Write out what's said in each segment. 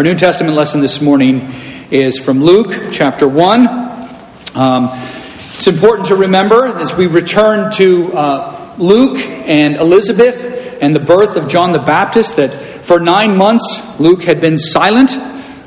Our New Testament lesson this morning is from Luke chapter 1. Um, it's important to remember as we return to uh, Luke and Elizabeth and the birth of John the Baptist that for nine months Luke had been silent.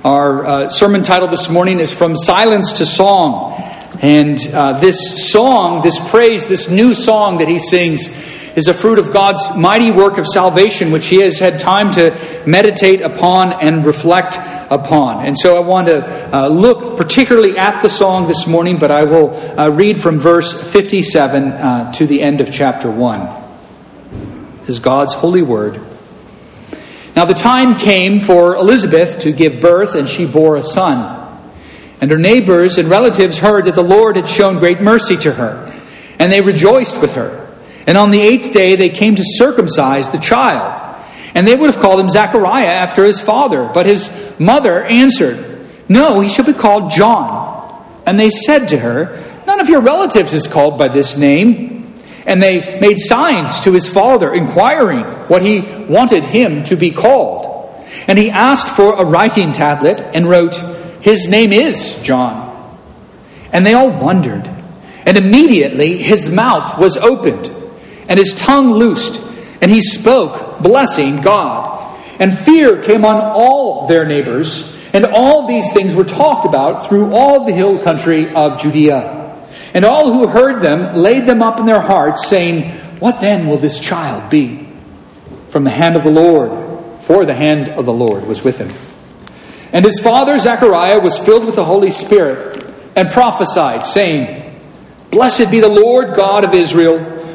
Our uh, sermon title this morning is From Silence to Song. And uh, this song, this praise, this new song that he sings is a fruit of God's mighty work of salvation, which he has had time to meditate upon and reflect upon. And so I want to uh, look particularly at the song this morning, but I will uh, read from verse 57 uh, to the end of chapter 1. This is God's holy word. Now the time came for Elizabeth to give birth, and she bore a son. And her neighbors and relatives heard that the Lord had shown great mercy to her, and they rejoiced with her. And on the eighth day they came to circumcise the child. And they would have called him Zechariah after his father. But his mother answered, No, he shall be called John. And they said to her, None of your relatives is called by this name. And they made signs to his father, inquiring what he wanted him to be called. And he asked for a writing tablet and wrote, His name is John. And they all wondered. And immediately his mouth was opened and his tongue loosed, and he spoke, blessing God. And fear came on all their neighbors, and all these things were talked about through all the hill country of Judea. And all who heard them laid them up in their hearts, saying, What then will this child be? From the hand of the Lord, for the hand of the Lord was with him. And his father Zechariah was filled with the Holy Spirit and prophesied, saying, Blessed be the Lord God of Israel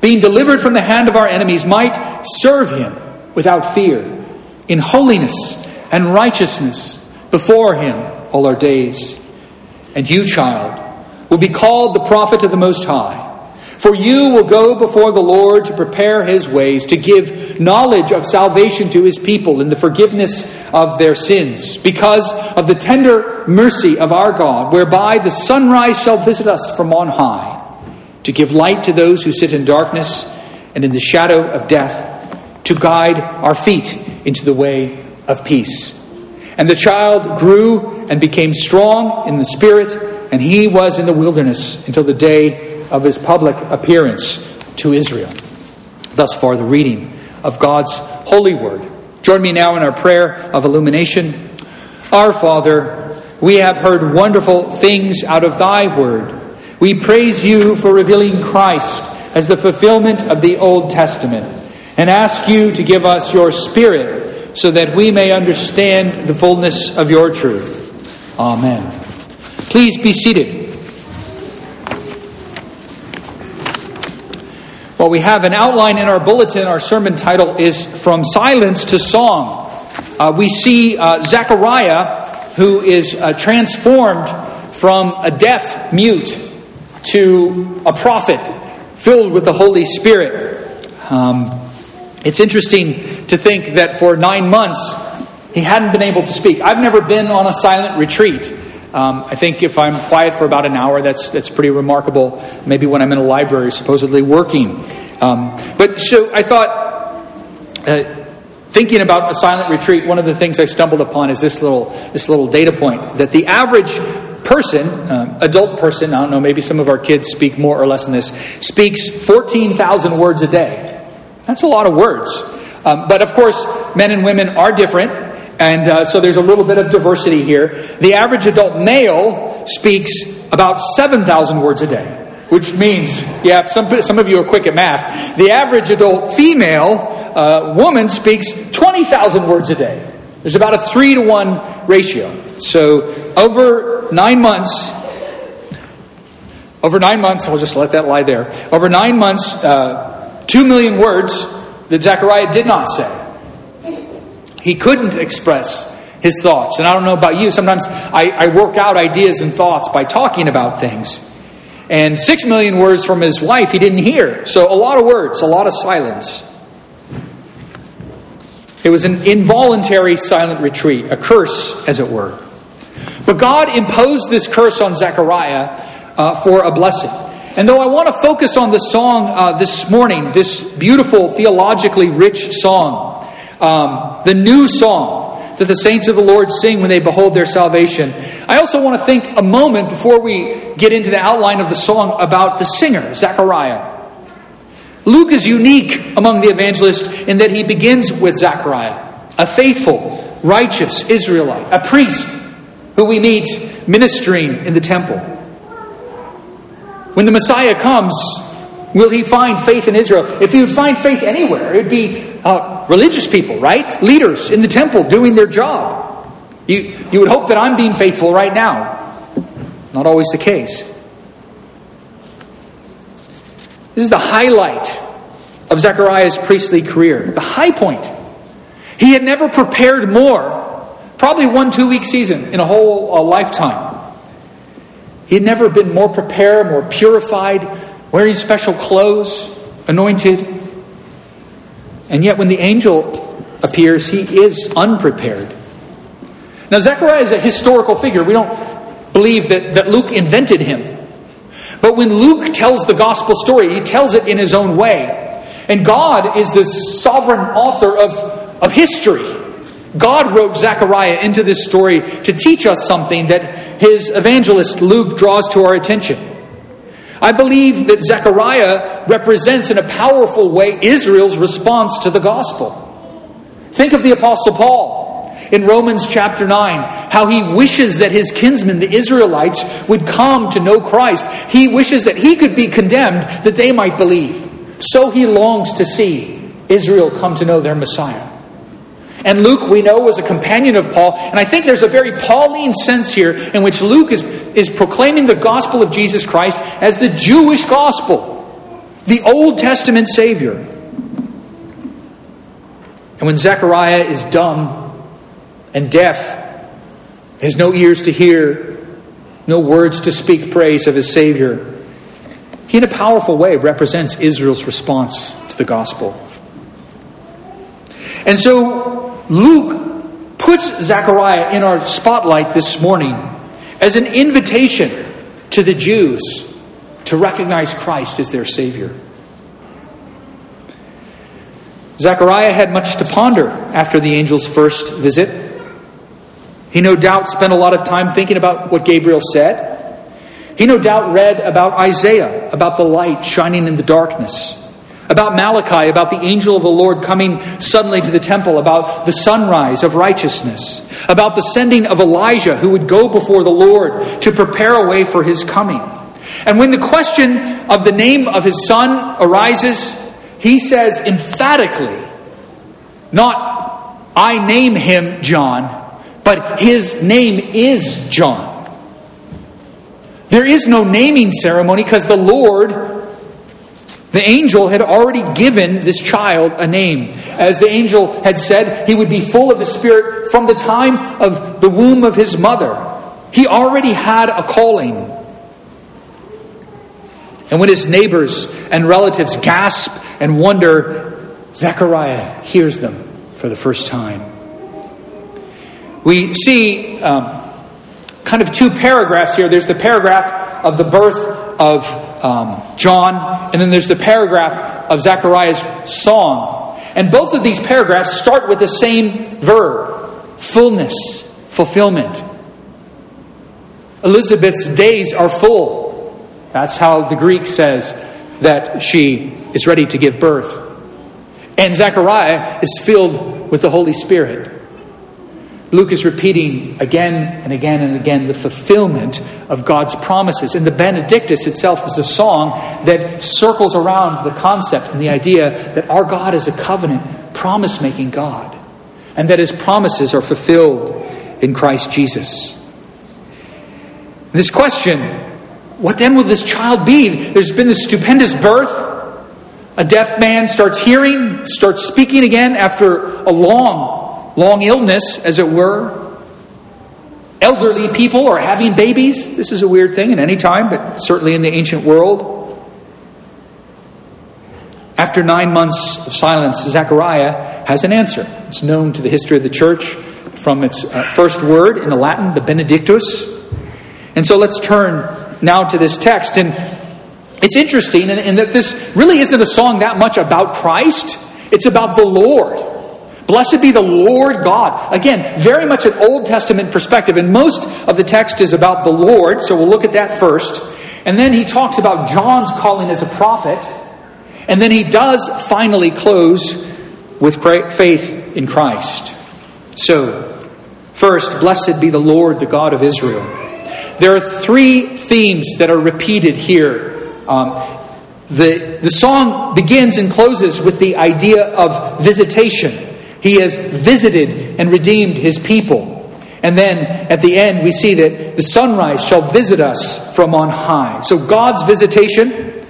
being delivered from the hand of our enemies, might serve him without fear, in holiness and righteousness before him all our days. And you, child, will be called the prophet of the Most High. For you will go before the Lord to prepare his ways, to give knowledge of salvation to his people and the forgiveness of their sins, because of the tender mercy of our God, whereby the sunrise shall visit us from on high to give light to those who sit in darkness and in the shadow of death, to guide our feet into the way of peace. And the child grew and became strong in the spirit, and he was in the wilderness until the day of his public appearance to Israel. Thus far, the reading of God's holy word. Join me now in our prayer of illumination. Our Father, we have heard wonderful things out of thy word. We praise you for revealing Christ as the fulfillment of the Old Testament and ask you to give us your Spirit so that we may understand the fullness of your truth. Amen. Please be seated. Well, we have an outline in our bulletin. Our sermon title is From Silence to Song. Uh, we see uh, Zechariah, who is uh, transformed from a deaf mute to a prophet filled with the Holy Spirit. Um, it's interesting to think that for nine months he hadn't been able to speak. I've never been on a silent retreat. Um, I think if I'm quiet for about an hour, that's that's pretty remarkable. Maybe when I'm in a library, supposedly working. Um, but so I thought, uh, thinking about a silent retreat, one of the things I stumbled upon is this little this little data point that the average person, um, adult person, I don't know, maybe some of our kids speak more or less than this, speaks 14,000 words a day. That's a lot of words. Um, but of course, men and women are different, and uh, so there's a little bit of diversity here. The average adult male speaks about 7,000 words a day, which means, yeah, some, some of you are quick at math. The average adult female uh, woman speaks 20,000 words a day. There's about a three to one ratio. So over nine months, over nine months, I'll just let that lie there. Over nine months, uh, two million words that Zechariah did not say. He couldn't express his thoughts. And I don't know about you, sometimes I, I work out ideas and thoughts by talking about things. And six million words from his wife he didn't hear. So a lot of words, a lot of silence. It was an involuntary silent retreat, a curse, as it were. But God imposed this curse on Zechariah uh, for a blessing. And though I want to focus on the song uh, this morning, this beautiful, theologically rich song, um, the new song that the saints of the Lord sing when they behold their salvation, I also want to think a moment before we get into the outline of the song about the singer, Zechariah. Luke is unique among the evangelists in that he begins with Zechariah, a faithful, righteous Israelite, a priest who we meet ministering in the temple. When the Messiah comes, will he find faith in Israel? If he would find faith anywhere, it would be uh, religious people, right? Leaders in the temple doing their job. You, you would hope that I'm being faithful right now. Not always the case. This is the highlight of Zechariah's priestly career, the high point. He had never prepared more, probably one two week season in a whole a lifetime. He had never been more prepared, more purified, wearing special clothes, anointed. And yet, when the angel appears, he is unprepared. Now, Zechariah is a historical figure. We don't believe that, that Luke invented him. But when Luke tells the gospel story, he tells it in his own way. And God is the sovereign author of, of history. God wrote Zechariah into this story to teach us something that his evangelist Luke draws to our attention. I believe that Zechariah represents in a powerful way Israel's response to the gospel. Think of the Apostle Paul in Romans chapter 9, how he wishes that his kinsmen, the Israelites, would come to know Christ. He wishes that he could be condemned that they might believe. So he longs to see Israel come to know their Messiah. And Luke, we know, was a companion of Paul. And I think there's a very Pauline sense here in which Luke is, is proclaiming the gospel of Jesus Christ as the Jewish gospel, the Old Testament Savior. And when Zechariah is dumb and deaf, has no ears to hear, no words to speak praise of his Savior, he, in a powerful way, represents Israel's response to the gospel. And so Luke puts Zechariah in our spotlight this morning as an invitation to the Jews to recognize Christ as their Savior. Zechariah had much to ponder after the angel's first visit. He no doubt spent a lot of time thinking about what Gabriel said. He no doubt read about Isaiah, about the light shining in the darkness about Malachi, about the angel of the Lord coming suddenly to the temple, about the sunrise of righteousness, about the sending of Elijah who would go before the Lord to prepare a way for his coming. And when the question of the name of his son arises, he says emphatically, not I name him John, but his name is John. There is no naming ceremony because the Lord the angel had already given this child a name. As the angel had said, he would be full of the Spirit from the time of the womb of his mother. He already had a calling. And when his neighbors and relatives gasp and wonder, Zechariah hears them for the first time. We see um, kind of two paragraphs here. There's the paragraph of the birth of um, John, and then there's the paragraph of Zechariah's song. And both of these paragraphs start with the same verb fullness, fulfillment. Elizabeth's days are full. That's how the Greek says that she is ready to give birth. And Zechariah is filled with the Holy Spirit. Luke is repeating again and again and again the fulfillment of God's promises. And the Benedictus itself is a song that circles around the concept and the idea that our God is a covenant, promise making God, and that his promises are fulfilled in Christ Jesus. This question, what then will this child be? There's been this stupendous birth. A deaf man starts hearing, starts speaking again after a long long illness, as it were. elderly people are having babies. This is a weird thing in any time, but certainly in the ancient world. After nine months of silence, Zechariah has an answer. It's known to the history of the church from its uh, first word in the Latin, the Benedictus. And so let's turn now to this text. And it's interesting in, in that this really isn't a song that much about Christ, it's about the Lord. Blessed be the Lord God. Again, very much an Old Testament perspective, and most of the text is about the Lord, so we'll look at that first. And then he talks about John's calling as a prophet, and then he does finally close with faith in Christ. So, first, blessed be the Lord, the God of Israel. There are three themes that are repeated here. Um, the, the song begins and closes with the idea of visitation. He has visited and redeemed his people. And then at the end, we see that the sunrise shall visit us from on high. So God's visitation,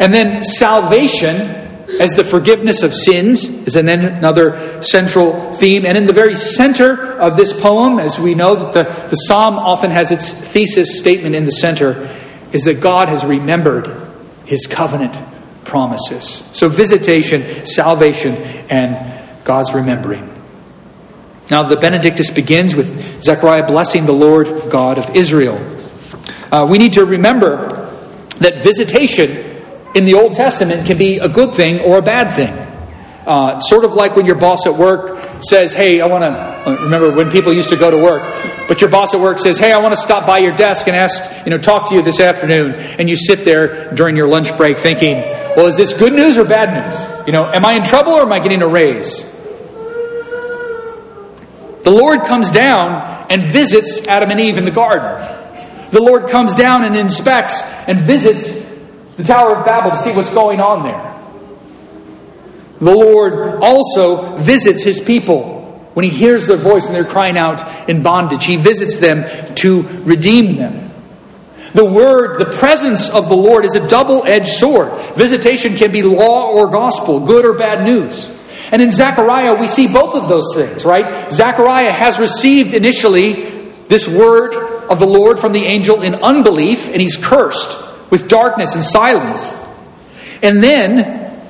and then salvation as the forgiveness of sins is another central theme. And in the very center of this poem, as we know that the, the psalm often has its thesis statement in the center, is that God has remembered his covenant promises. So visitation, salvation, and God's remembering. Now, the Benedictus begins with Zechariah blessing the Lord God of Israel. Uh, we need to remember that visitation in the Old Testament can be a good thing or a bad thing. Uh, sort of like when your boss at work says, Hey, I want to, uh, remember when people used to go to work, but your boss at work says, Hey, I want to stop by your desk and ask, you know, talk to you this afternoon. And you sit there during your lunch break thinking, Well, is this good news or bad news? You know, am I in trouble or am I getting a raise? The Lord comes down and visits Adam and Eve in the garden. The Lord comes down and inspects and visits the Tower of Babel to see what's going on there. The Lord also visits his people when he hears their voice and they're crying out in bondage. He visits them to redeem them. The word, the presence of the Lord is a double edged sword. Visitation can be law or gospel, good or bad news. And in Zechariah, we see both of those things, right? Zechariah has received initially this word of the Lord from the angel in unbelief, and he's cursed with darkness and silence. And then,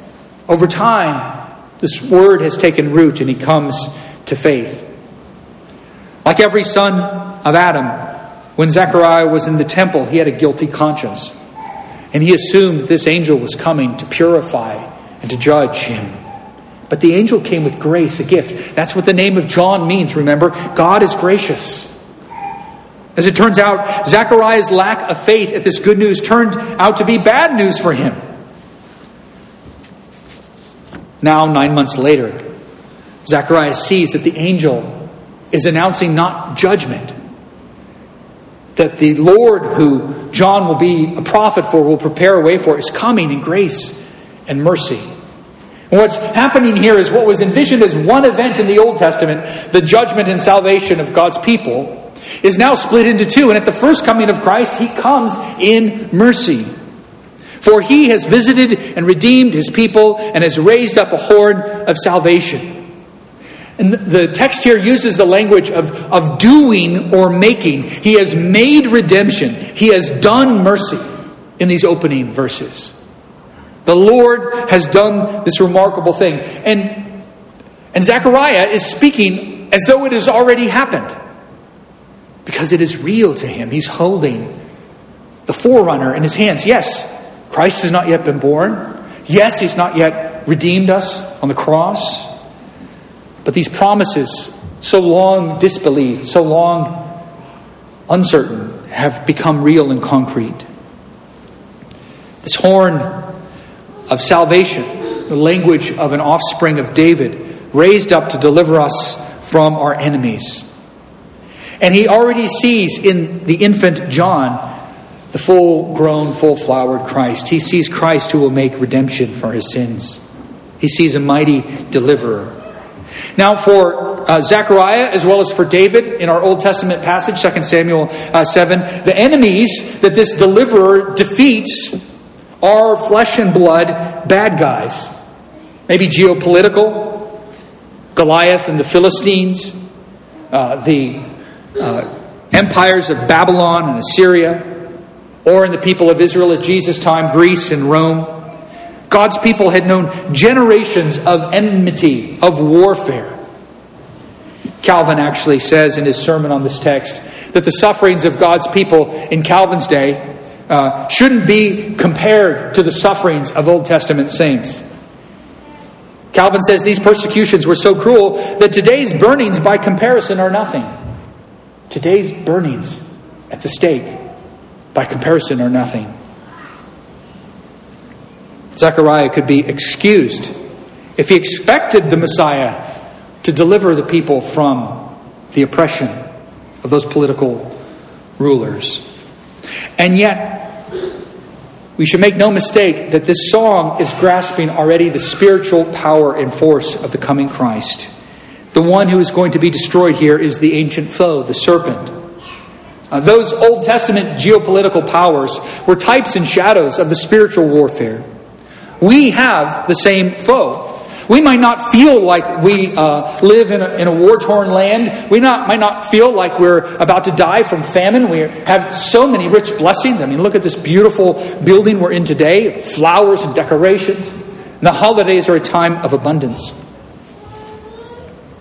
over time, this word has taken root and he comes to faith. Like every son of Adam, when Zechariah was in the temple, he had a guilty conscience. And he assumed that this angel was coming to purify and to judge him. But the angel came with grace, a gift. That's what the name of John means, remember? God is gracious. As it turns out, Zechariah's lack of faith at this good news turned out to be bad news for him. Now, nine months later, Zechariah sees that the angel is announcing not judgment, that the Lord, who John will be a prophet for, will prepare a way for, is coming in grace and mercy. And what's happening here is what was envisioned as one event in the Old Testament, the judgment and salvation of God's people, is now split into two. And at the first coming of Christ, he comes in mercy. For he has visited and redeemed his people and has raised up a horn of salvation. And the text here uses the language of, of doing or making. He has made redemption, he has done mercy in these opening verses. The Lord has done this remarkable thing. And, and Zechariah is speaking as though it has already happened. Because it is real to him. He's holding the forerunner in his hands. Yes, Christ has not yet been born. Yes, he's not yet redeemed us on the cross. But these promises, so long disbelieved, so long uncertain, have become real and concrete. This horn of salvation, the language of an offspring of David, raised up to deliver us from our enemies. And he already sees in the infant John the full grown, full flowered Christ. He sees Christ who will make redemption for his sins. He sees a mighty deliverer. Now, for uh, Zechariah as well as for David in our Old Testament passage, 2 Samuel uh, 7, the enemies that this deliverer defeats are flesh and blood bad guys. Maybe geopolitical, Goliath and the Philistines, uh, the uh, empires of Babylon and Assyria, or in the people of Israel at Jesus' time, Greece and Rome. God's people had known generations of enmity, of warfare. Calvin actually says in his sermon on this text that the sufferings of God's people in Calvin's day uh, shouldn't be compared to the sufferings of Old Testament saints. Calvin says these persecutions were so cruel that today's burnings, by comparison, are nothing. Today's burnings at the stake, by comparison, are nothing. Zechariah could be excused if he expected the Messiah to deliver the people from the oppression of those political rulers. And yet, we should make no mistake that this song is grasping already the spiritual power and force of the coming Christ. The one who is going to be destroyed here is the ancient foe, the serpent. Uh, those Old Testament geopolitical powers were types and shadows of the spiritual warfare. We have the same foe. We might not feel like we uh, live in a, in a war torn land. We not, might not feel like we're about to die from famine. We have so many rich blessings. I mean, look at this beautiful building we're in today flowers and decorations. And the holidays are a time of abundance.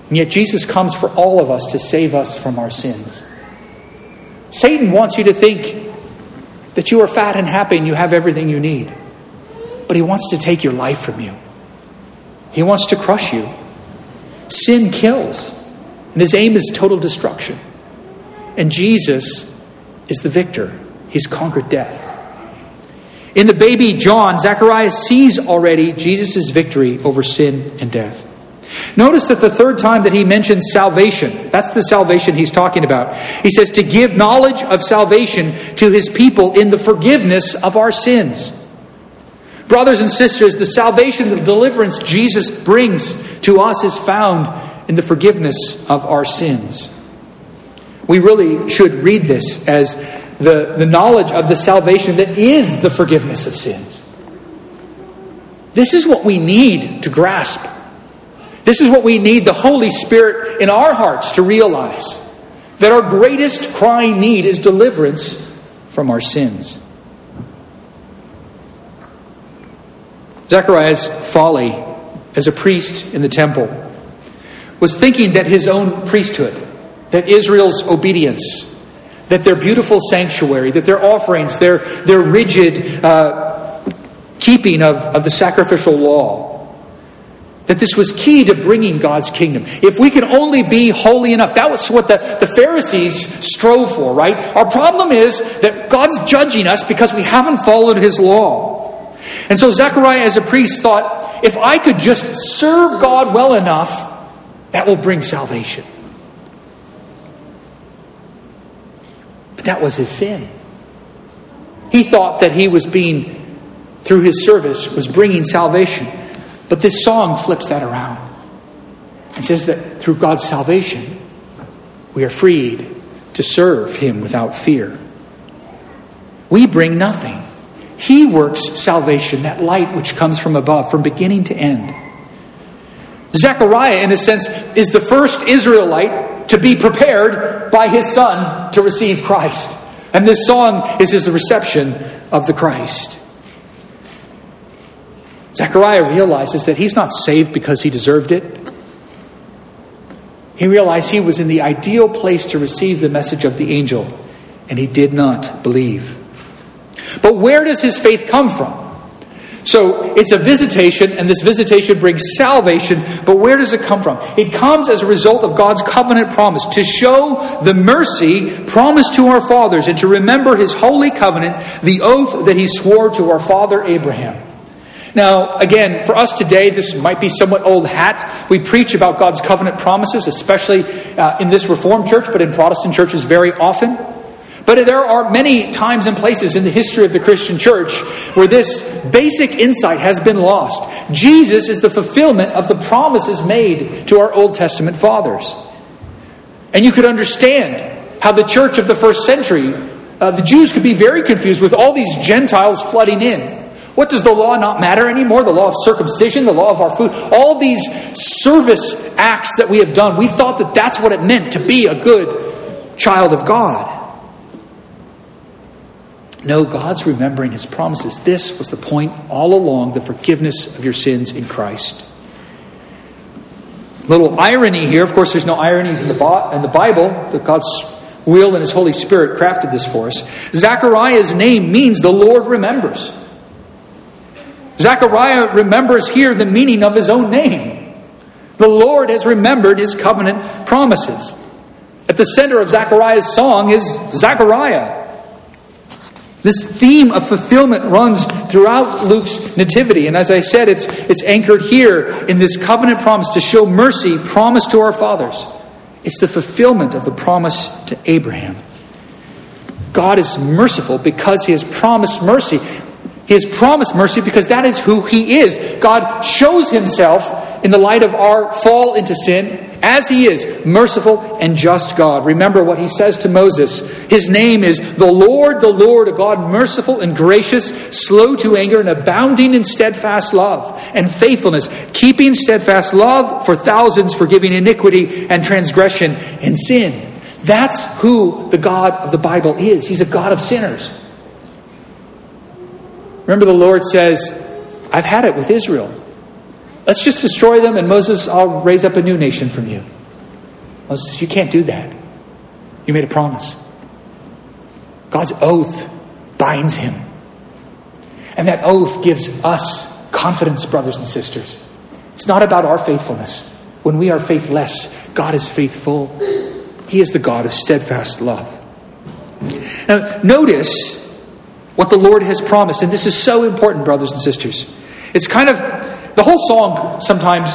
And yet, Jesus comes for all of us to save us from our sins. Satan wants you to think that you are fat and happy and you have everything you need, but he wants to take your life from you. He wants to crush you. Sin kills, and his aim is total destruction. And Jesus is the victor, he's conquered death. In the baby John, Zacharias sees already Jesus' victory over sin and death. Notice that the third time that he mentions salvation, that's the salvation he's talking about. He says to give knowledge of salvation to his people in the forgiveness of our sins. Brothers and sisters, the salvation, the deliverance Jesus brings to us is found in the forgiveness of our sins. We really should read this as the, the knowledge of the salvation that is the forgiveness of sins. This is what we need to grasp. This is what we need the Holy Spirit in our hearts to realize that our greatest crying need is deliverance from our sins. Zechariah's folly as a priest in the temple was thinking that his own priesthood, that Israel's obedience, that their beautiful sanctuary, that their offerings, their, their rigid uh, keeping of, of the sacrificial law, that this was key to bringing God's kingdom. If we can only be holy enough, that was what the, the Pharisees strove for, right? Our problem is that God's judging us because we haven't followed his law. And so Zechariah, as a priest, thought if I could just serve God well enough, that will bring salvation. But that was his sin. He thought that he was being, through his service, was bringing salvation. But this song flips that around and says that through God's salvation, we are freed to serve him without fear. We bring nothing. He works salvation, that light which comes from above, from beginning to end. Zechariah, in a sense, is the first Israelite to be prepared by his son to receive Christ. And this song is his reception of the Christ. Zechariah realizes that he's not saved because he deserved it. He realized he was in the ideal place to receive the message of the angel, and he did not believe. But where does his faith come from? So it's a visitation, and this visitation brings salvation, but where does it come from? It comes as a result of God's covenant promise to show the mercy promised to our fathers and to remember his holy covenant, the oath that he swore to our father Abraham. Now, again, for us today, this might be somewhat old hat. We preach about God's covenant promises, especially uh, in this Reformed church, but in Protestant churches very often. But there are many times and places in the history of the Christian church where this basic insight has been lost. Jesus is the fulfillment of the promises made to our Old Testament fathers. And you could understand how the church of the first century, uh, the Jews could be very confused with all these Gentiles flooding in. What does the law not matter anymore? The law of circumcision, the law of our food, all these service acts that we have done. We thought that that's what it meant to be a good child of God. No, God's remembering his promises. This was the point all along the forgiveness of your sins in Christ. Little irony here. Of course, there's no ironies in the, Bible. That God's will and his Holy Spirit crafted this for us. Zechariah's name means the Lord remembers. Zechariah remembers here the meaning of his own name. The Lord has remembered his covenant promises. At the center of Zechariah's song is Zechariah. This theme of fulfillment runs throughout Luke's nativity. And as I said, it's, it's anchored here in this covenant promise to show mercy promised to our fathers. It's the fulfillment of the promise to Abraham. God is merciful because he has promised mercy. He has promised mercy because that is who he is. God shows himself in the light of our fall into sin as he is, merciful and just God. Remember what he says to Moses. His name is the Lord, the Lord, a God merciful and gracious, slow to anger, and abounding in steadfast love and faithfulness, keeping steadfast love for thousands, forgiving iniquity and transgression and sin. That's who the God of the Bible is. He's a God of sinners. Remember, the Lord says, I've had it with Israel. Let's just destroy them, and Moses, I'll raise up a new nation from you. Moses, you can't do that. You made a promise. God's oath binds him. And that oath gives us confidence, brothers and sisters. It's not about our faithfulness. When we are faithless, God is faithful. He is the God of steadfast love. Now, notice what the Lord has promised, and this is so important, brothers and sisters. It's kind of the whole song sometimes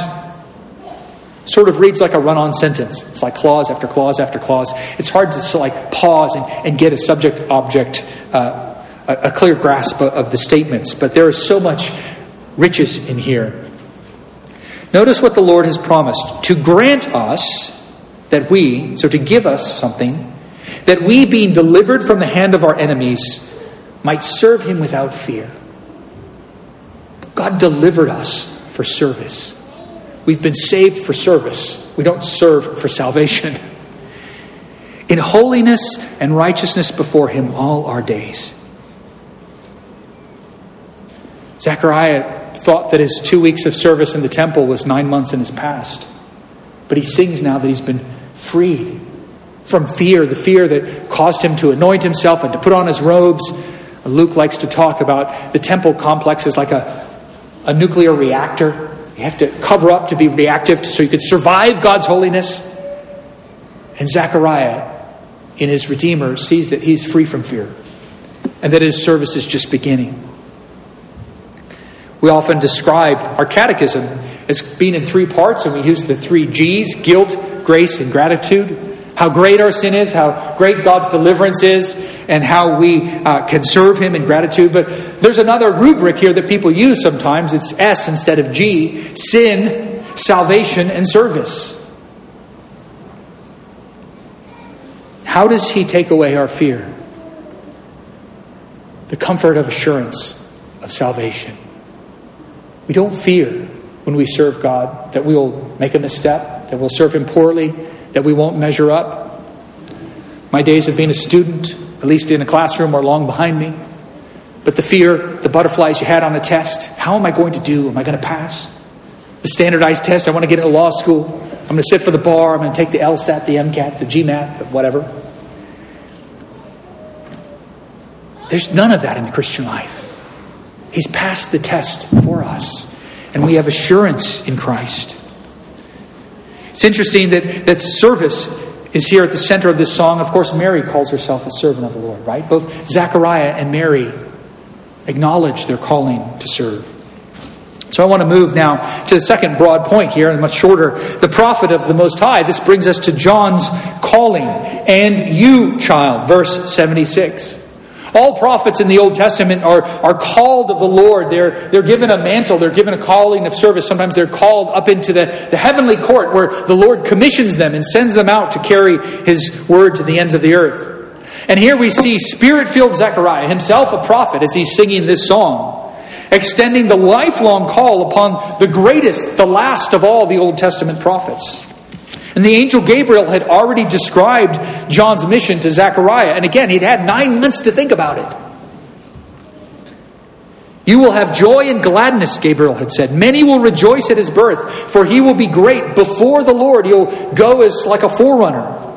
sort of reads like a run on sentence. It's like clause after clause after clause. It's hard to like pause and, and get a subject object, uh, a, a clear grasp of, of the statements. But there is so much riches in here. Notice what the Lord has promised to grant us that we, so to give us something, that we, being delivered from the hand of our enemies, might serve him without fear. God delivered us for service. We've been saved for service. We don't serve for salvation. In holiness and righteousness before Him all our days. Zechariah thought that his two weeks of service in the temple was nine months in his past. But he sings now that he's been freed from fear, the fear that caused him to anoint himself and to put on his robes. Luke likes to talk about the temple complex as like a, a nuclear reactor. You have to cover up to be reactive so you could survive God's holiness. And Zechariah, in his Redeemer, sees that he's free from fear and that his service is just beginning. We often describe our catechism as being in three parts, and we use the three G's guilt, grace, and gratitude how great our sin is, how great God's deliverance is, and how we uh, can serve Him in gratitude. But there's another rubric here that people use sometimes. It's S instead of G sin, salvation, and service. How does He take away our fear? The comfort of assurance of salvation. We don't fear when we serve God that we will make a misstep, that we'll serve Him poorly, that we won't measure up. My days of being a student, at least in a classroom, are long behind me. But the fear, the butterflies you had on a test, how am I going to do? Am I going to pass? The standardized test, I want to get into law school. I'm going to sit for the bar. I'm going to take the LSAT, the MCAT, the GMAT, the whatever. There's none of that in the Christian life. He's passed the test for us, and we have assurance in Christ. It's interesting that, that service is here at the center of this song. Of course, Mary calls herself a servant of the Lord, right? Both Zechariah and Mary acknowledge their calling to serve. So I want to move now to the second broad point here, and much shorter. The prophet of the Most High. This brings us to John's calling. And you, child, verse 76. All prophets in the Old Testament are, are called of the Lord. They're, they're given a mantle, they're given a calling of service. Sometimes they're called up into the, the heavenly court where the Lord commissions them and sends them out to carry his word to the ends of the earth. And here we see spirit filled Zechariah, himself a prophet, as he's singing this song, extending the lifelong call upon the greatest, the last of all the Old Testament prophets. And the angel Gabriel had already described John's mission to Zechariah. And again, he'd had nine months to think about it. You will have joy and gladness, Gabriel had said. Many will rejoice at his birth, for he will be great before the Lord. He'll go as like a forerunner.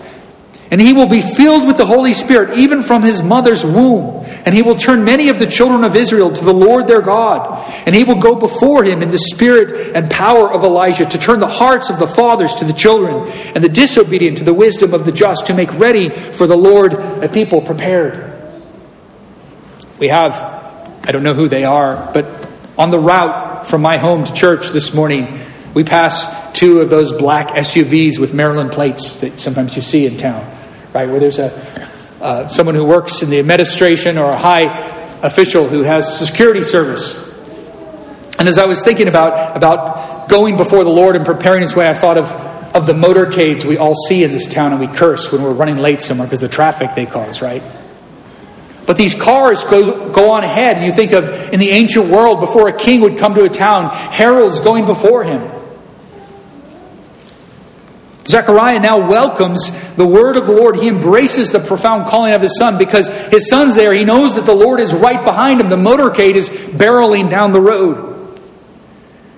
And he will be filled with the Holy Spirit, even from his mother's womb. And he will turn many of the children of Israel to the Lord their God. And he will go before him in the spirit and power of Elijah to turn the hearts of the fathers to the children and the disobedient to the wisdom of the just, to make ready for the Lord a people prepared. We have I don't know who they are, but on the route from my home to church this morning, we pass two of those black SUVs with Maryland plates that sometimes you see in town, right? Where there's a uh, someone who works in the administration or a high official who has security service. And as I was thinking about about going before the Lord and preparing His way, I thought of of the motorcades we all see in this town, and we curse when we're running late somewhere because the traffic they cause, right? But these cars go, go on ahead, and you think of in the ancient world, before a king would come to a town, heralds going before him. Zechariah now welcomes the word of the Lord. He embraces the profound calling of his son because his son's there. He knows that the Lord is right behind him. The motorcade is barreling down the road.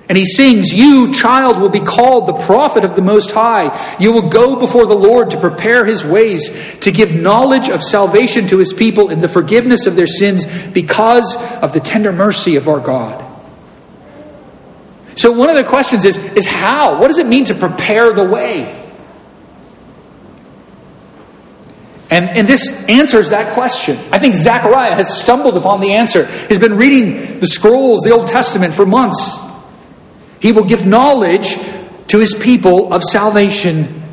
And he sings, You, child, will be called the prophet of the Most High. You will go before the Lord to prepare his ways, to give knowledge of salvation to his people in the forgiveness of their sins because of the tender mercy of our God. So, one of the questions is, is how? What does it mean to prepare the way? And, and this answers that question. I think Zechariah has stumbled upon the answer. He's been reading the scrolls, the Old Testament, for months. He will give knowledge to his people of salvation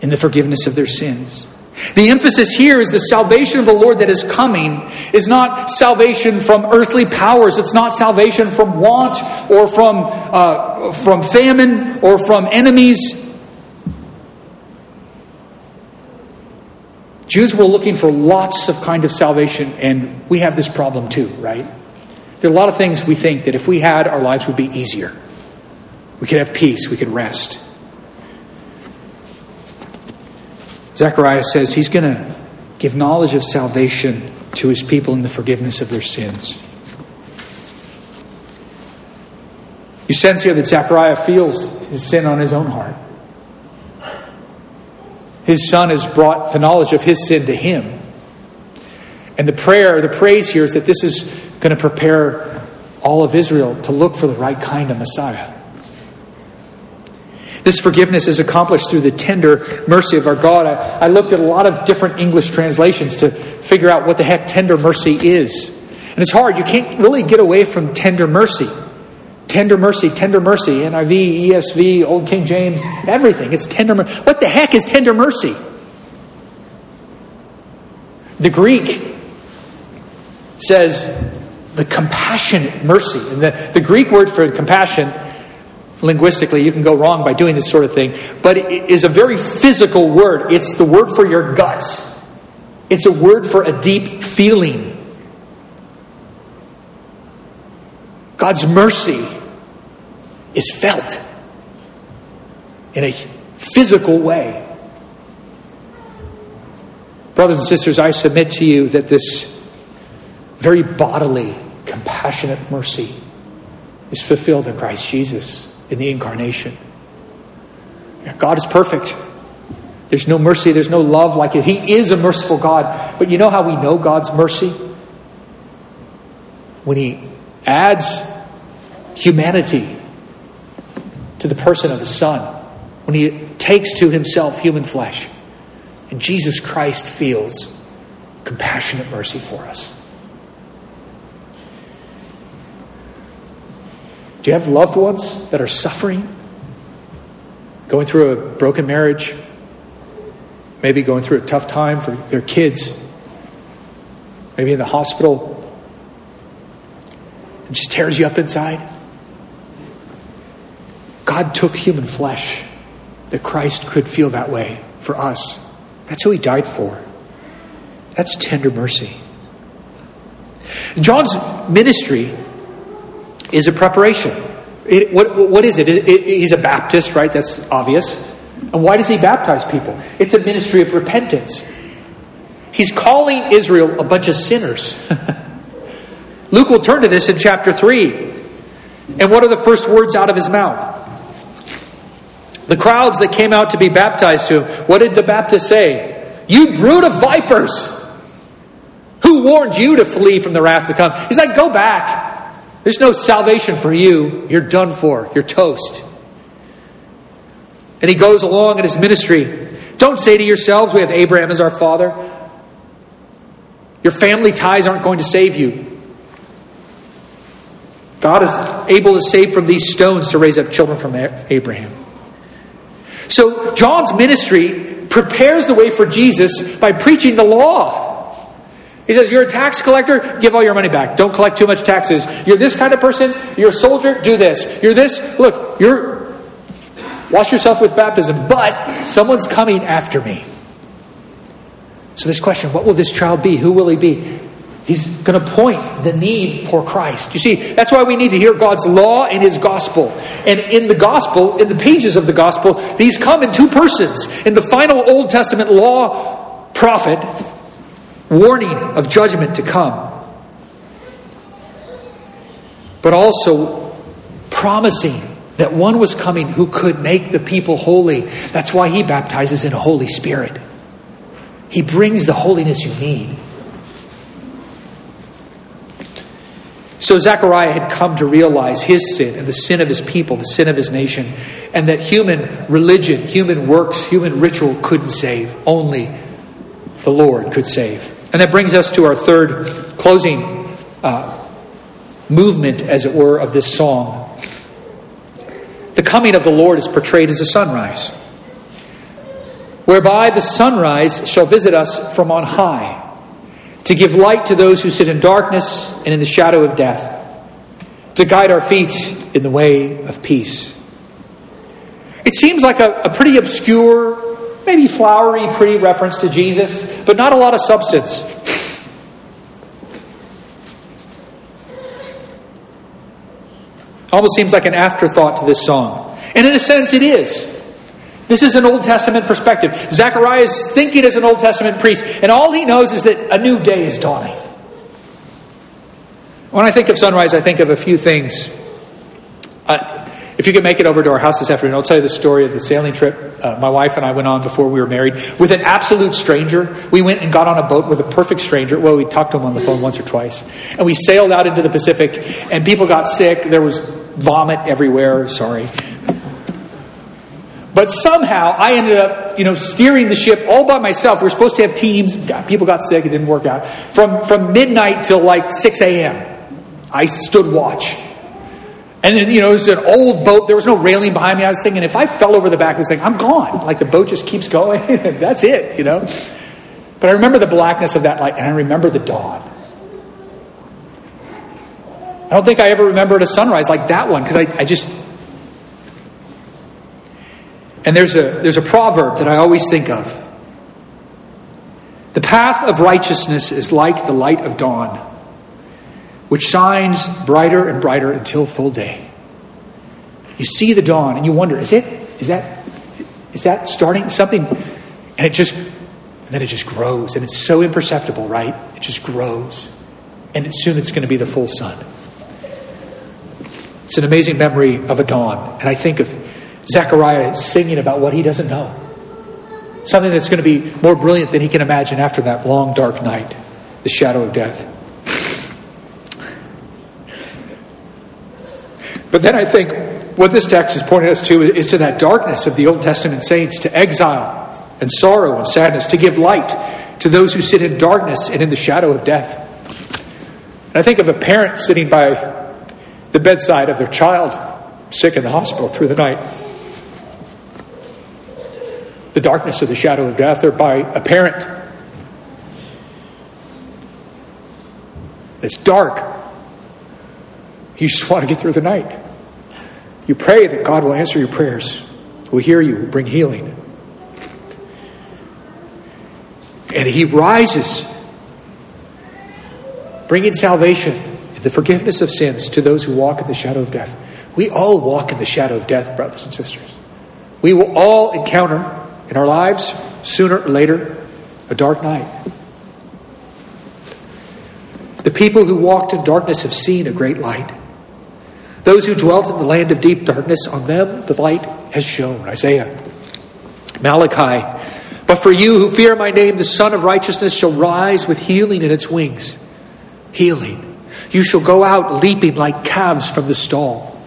in the forgiveness of their sins. The emphasis here is the salvation of the Lord that is coming is not salvation from earthly powers. It's not salvation from want or from, uh, from famine or from enemies. Jews were looking for lots of kind of salvation, and we have this problem too, right? There are a lot of things we think that if we had, our lives would be easier. We could have peace. We could rest. Zechariah says he's going to give knowledge of salvation to his people in the forgiveness of their sins. You sense here that Zechariah feels his sin on his own heart. His son has brought the knowledge of his sin to him. And the prayer, the praise here is that this is going to prepare all of Israel to look for the right kind of Messiah. This forgiveness is accomplished through the tender mercy of our God. I, I, looked at a lot of different English translations to figure out what the heck tender mercy is. And it's hard. You can't really get away from tender mercy. Tender mercy, tender mercy, NIV, ESV, Old King James, everything. It's tender mercy. What the heck is tender mercy? The Greek says the compassionate mercy. And the, the Greek word for compassion linguistically, you can go wrong by doing this sort of thing, but it is a very physical word. It's the word for your guts, it's a word for a deep feeling. God's mercy is felt in a physical way. Brothers and sisters, I submit to you that this very bodily, compassionate mercy is fulfilled in Christ Jesus in the incarnation. God is perfect. There's no mercy, there's no love like it. He is a merciful God. But you know how we know God's mercy? When He adds humanity to the person of His Son, when He takes to Himself human flesh. And Jesus Christ feels compassionate mercy for us. Do you have loved ones that are suffering? Going through a broken marriage? Maybe going through a tough time for their kids? Maybe in the hospital? It just tears you up inside? God took human flesh that Christ could feel that way for us. That's who he died for. That's tender mercy. John's ministry is a preparation. It, what, what is it? It, it? He's a Baptist, right? That's obvious. And why does he baptize people? It's a ministry of repentance. He's calling Israel a bunch of sinners. Luke will turn to this in chapter 3. And what are the first words out of his mouth? The crowds that came out to be baptized to him, what did the Baptist say? You brood of vipers! Who warned you to flee from the wrath to come? He's like, go back. There's no salvation for you. You're done for. You're toast. And he goes along in his ministry. Don't say to yourselves, we have Abraham as our father. Your family ties aren't going to save you. God is able to save from these stones to raise up children from Abraham. So, John's ministry prepares the way for Jesus by preaching the law. He says, You're a tax collector, give all your money back. Don't collect too much taxes. You're this kind of person, you're a soldier, do this. You're this, look, you're Wash yourself with baptism, but someone's coming after me. So, this question what will this child be? Who will he be? He's going to point the need for Christ. You see, that's why we need to hear God's law and His gospel. And in the gospel, in the pages of the gospel, these come in two persons. In the final Old Testament law prophet, warning of judgment to come, but also promising that one was coming who could make the people holy. That's why he baptizes in a Holy Spirit. He brings the holiness you need. So Zechariah had come to realize his sin and the sin of his people, the sin of his nation, and that human religion, human works, human ritual couldn't save. Only the Lord could save. And that brings us to our third closing uh, movement, as it were, of this song. The coming of the Lord is portrayed as a sunrise, whereby the sunrise shall visit us from on high, to give light to those who sit in darkness and in the shadow of death, to guide our feet in the way of peace. It seems like a, a pretty obscure, maybe flowery, pretty reference to Jesus, but not a lot of substance. Almost seems like an afterthought to this song. And in a sense, it is. This is an Old Testament perspective. Zechariah is thinking as an Old Testament priest, and all he knows is that a new day is dawning. When I think of sunrise, I think of a few things. If you could make it over to our house this afternoon, I'll tell you the story of the sailing trip uh, my wife and I went on before we were married with an absolute stranger. We went and got on a boat with a perfect stranger. Well, we talked to him on the phone once or twice. And we sailed out into the Pacific, and people got sick. There was vomit everywhere. Sorry. But somehow I ended up, you know, steering the ship all by myself. We were supposed to have teams. People got sick. It didn't work out. From, from midnight till like 6 a.m., I stood watch. And then, you know, it was an old boat. There was no railing behind me. I was thinking, if I fell over the back of this thing, I'm gone. Like the boat just keeps going. and that's it, you know. But I remember the blackness of that light, and I remember the dawn. I don't think I ever remembered a sunrise like that one because I, I just. And there's a, there's a proverb that I always think of. The path of righteousness is like the light of dawn, which shines brighter and brighter until full day. You see the dawn and you wonder, is it? Is that is that starting something? And it just and then it just grows and it's so imperceptible, right? It just grows. And soon it's going to be the full sun. It's an amazing memory of a dawn. And I think of Zechariah singing about what he doesn't know. Something that's going to be more brilliant than he can imagine after that long, dark night, the shadow of death. But then I think what this text is pointing us to is to that darkness of the Old Testament saints, to exile and sorrow and sadness, to give light to those who sit in darkness and in the shadow of death. And I think of a parent sitting by the bedside of their child sick in the hospital through the night. The darkness of the shadow of death, or by a parent. It's dark. You just want to get through the night. You pray that God will answer your prayers, will hear you, will bring healing. And He rises, bringing salvation and the forgiveness of sins to those who walk in the shadow of death. We all walk in the shadow of death, brothers and sisters. We will all encounter in our lives, sooner or later, a dark night. The people who walked in darkness have seen a great light. Those who dwelt in the land of deep darkness, on them the light has shone. Isaiah. Malachi. But for you who fear my name, the Sun of Righteousness shall rise with healing in its wings. Healing. You shall go out leaping like calves from the stall.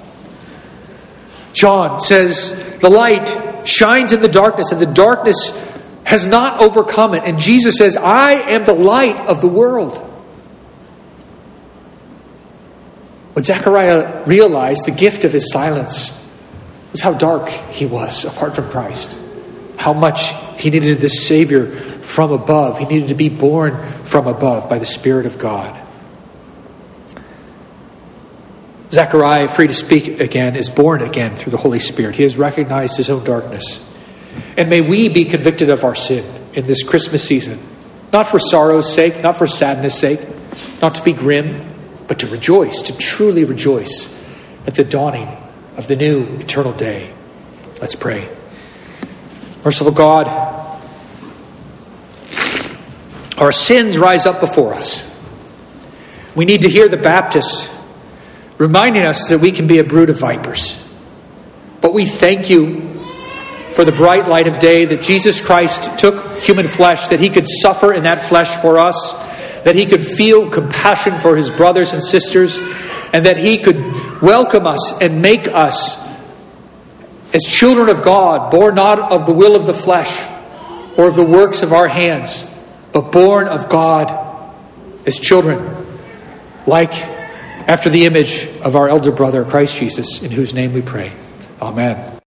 John says, The light shines in the darkness, and the darkness has not overcome it. And Jesus says, I am the light of the world. When Zechariah realized the gift of his silence was how dark he was apart from Christ, how much he needed this Savior from above. He needed to be born from above by the Spirit of God. Zechariah, free to speak again, is born again through the Holy Spirit. He has recognized his own darkness. And may we be convicted of our sin in this Christmas season, not for sorrow's sake, not for sadness' sake, not to be grim, but to rejoice, to truly rejoice at the dawning of the new eternal day. Let's pray. Merciful God, our sins rise up before us. We need to hear the Baptist reminding us that we can be a brood of vipers. But we thank you for the bright light of day that Jesus Christ took human flesh, that he could suffer in that flesh for us that he could feel compassion for his brothers and sisters, and that he could welcome us and make us as children of God, born not of the will of the flesh or of the works of our hands, but born of God as children, like after the image of our elder brother, Christ Jesus, in whose name we pray. Amen.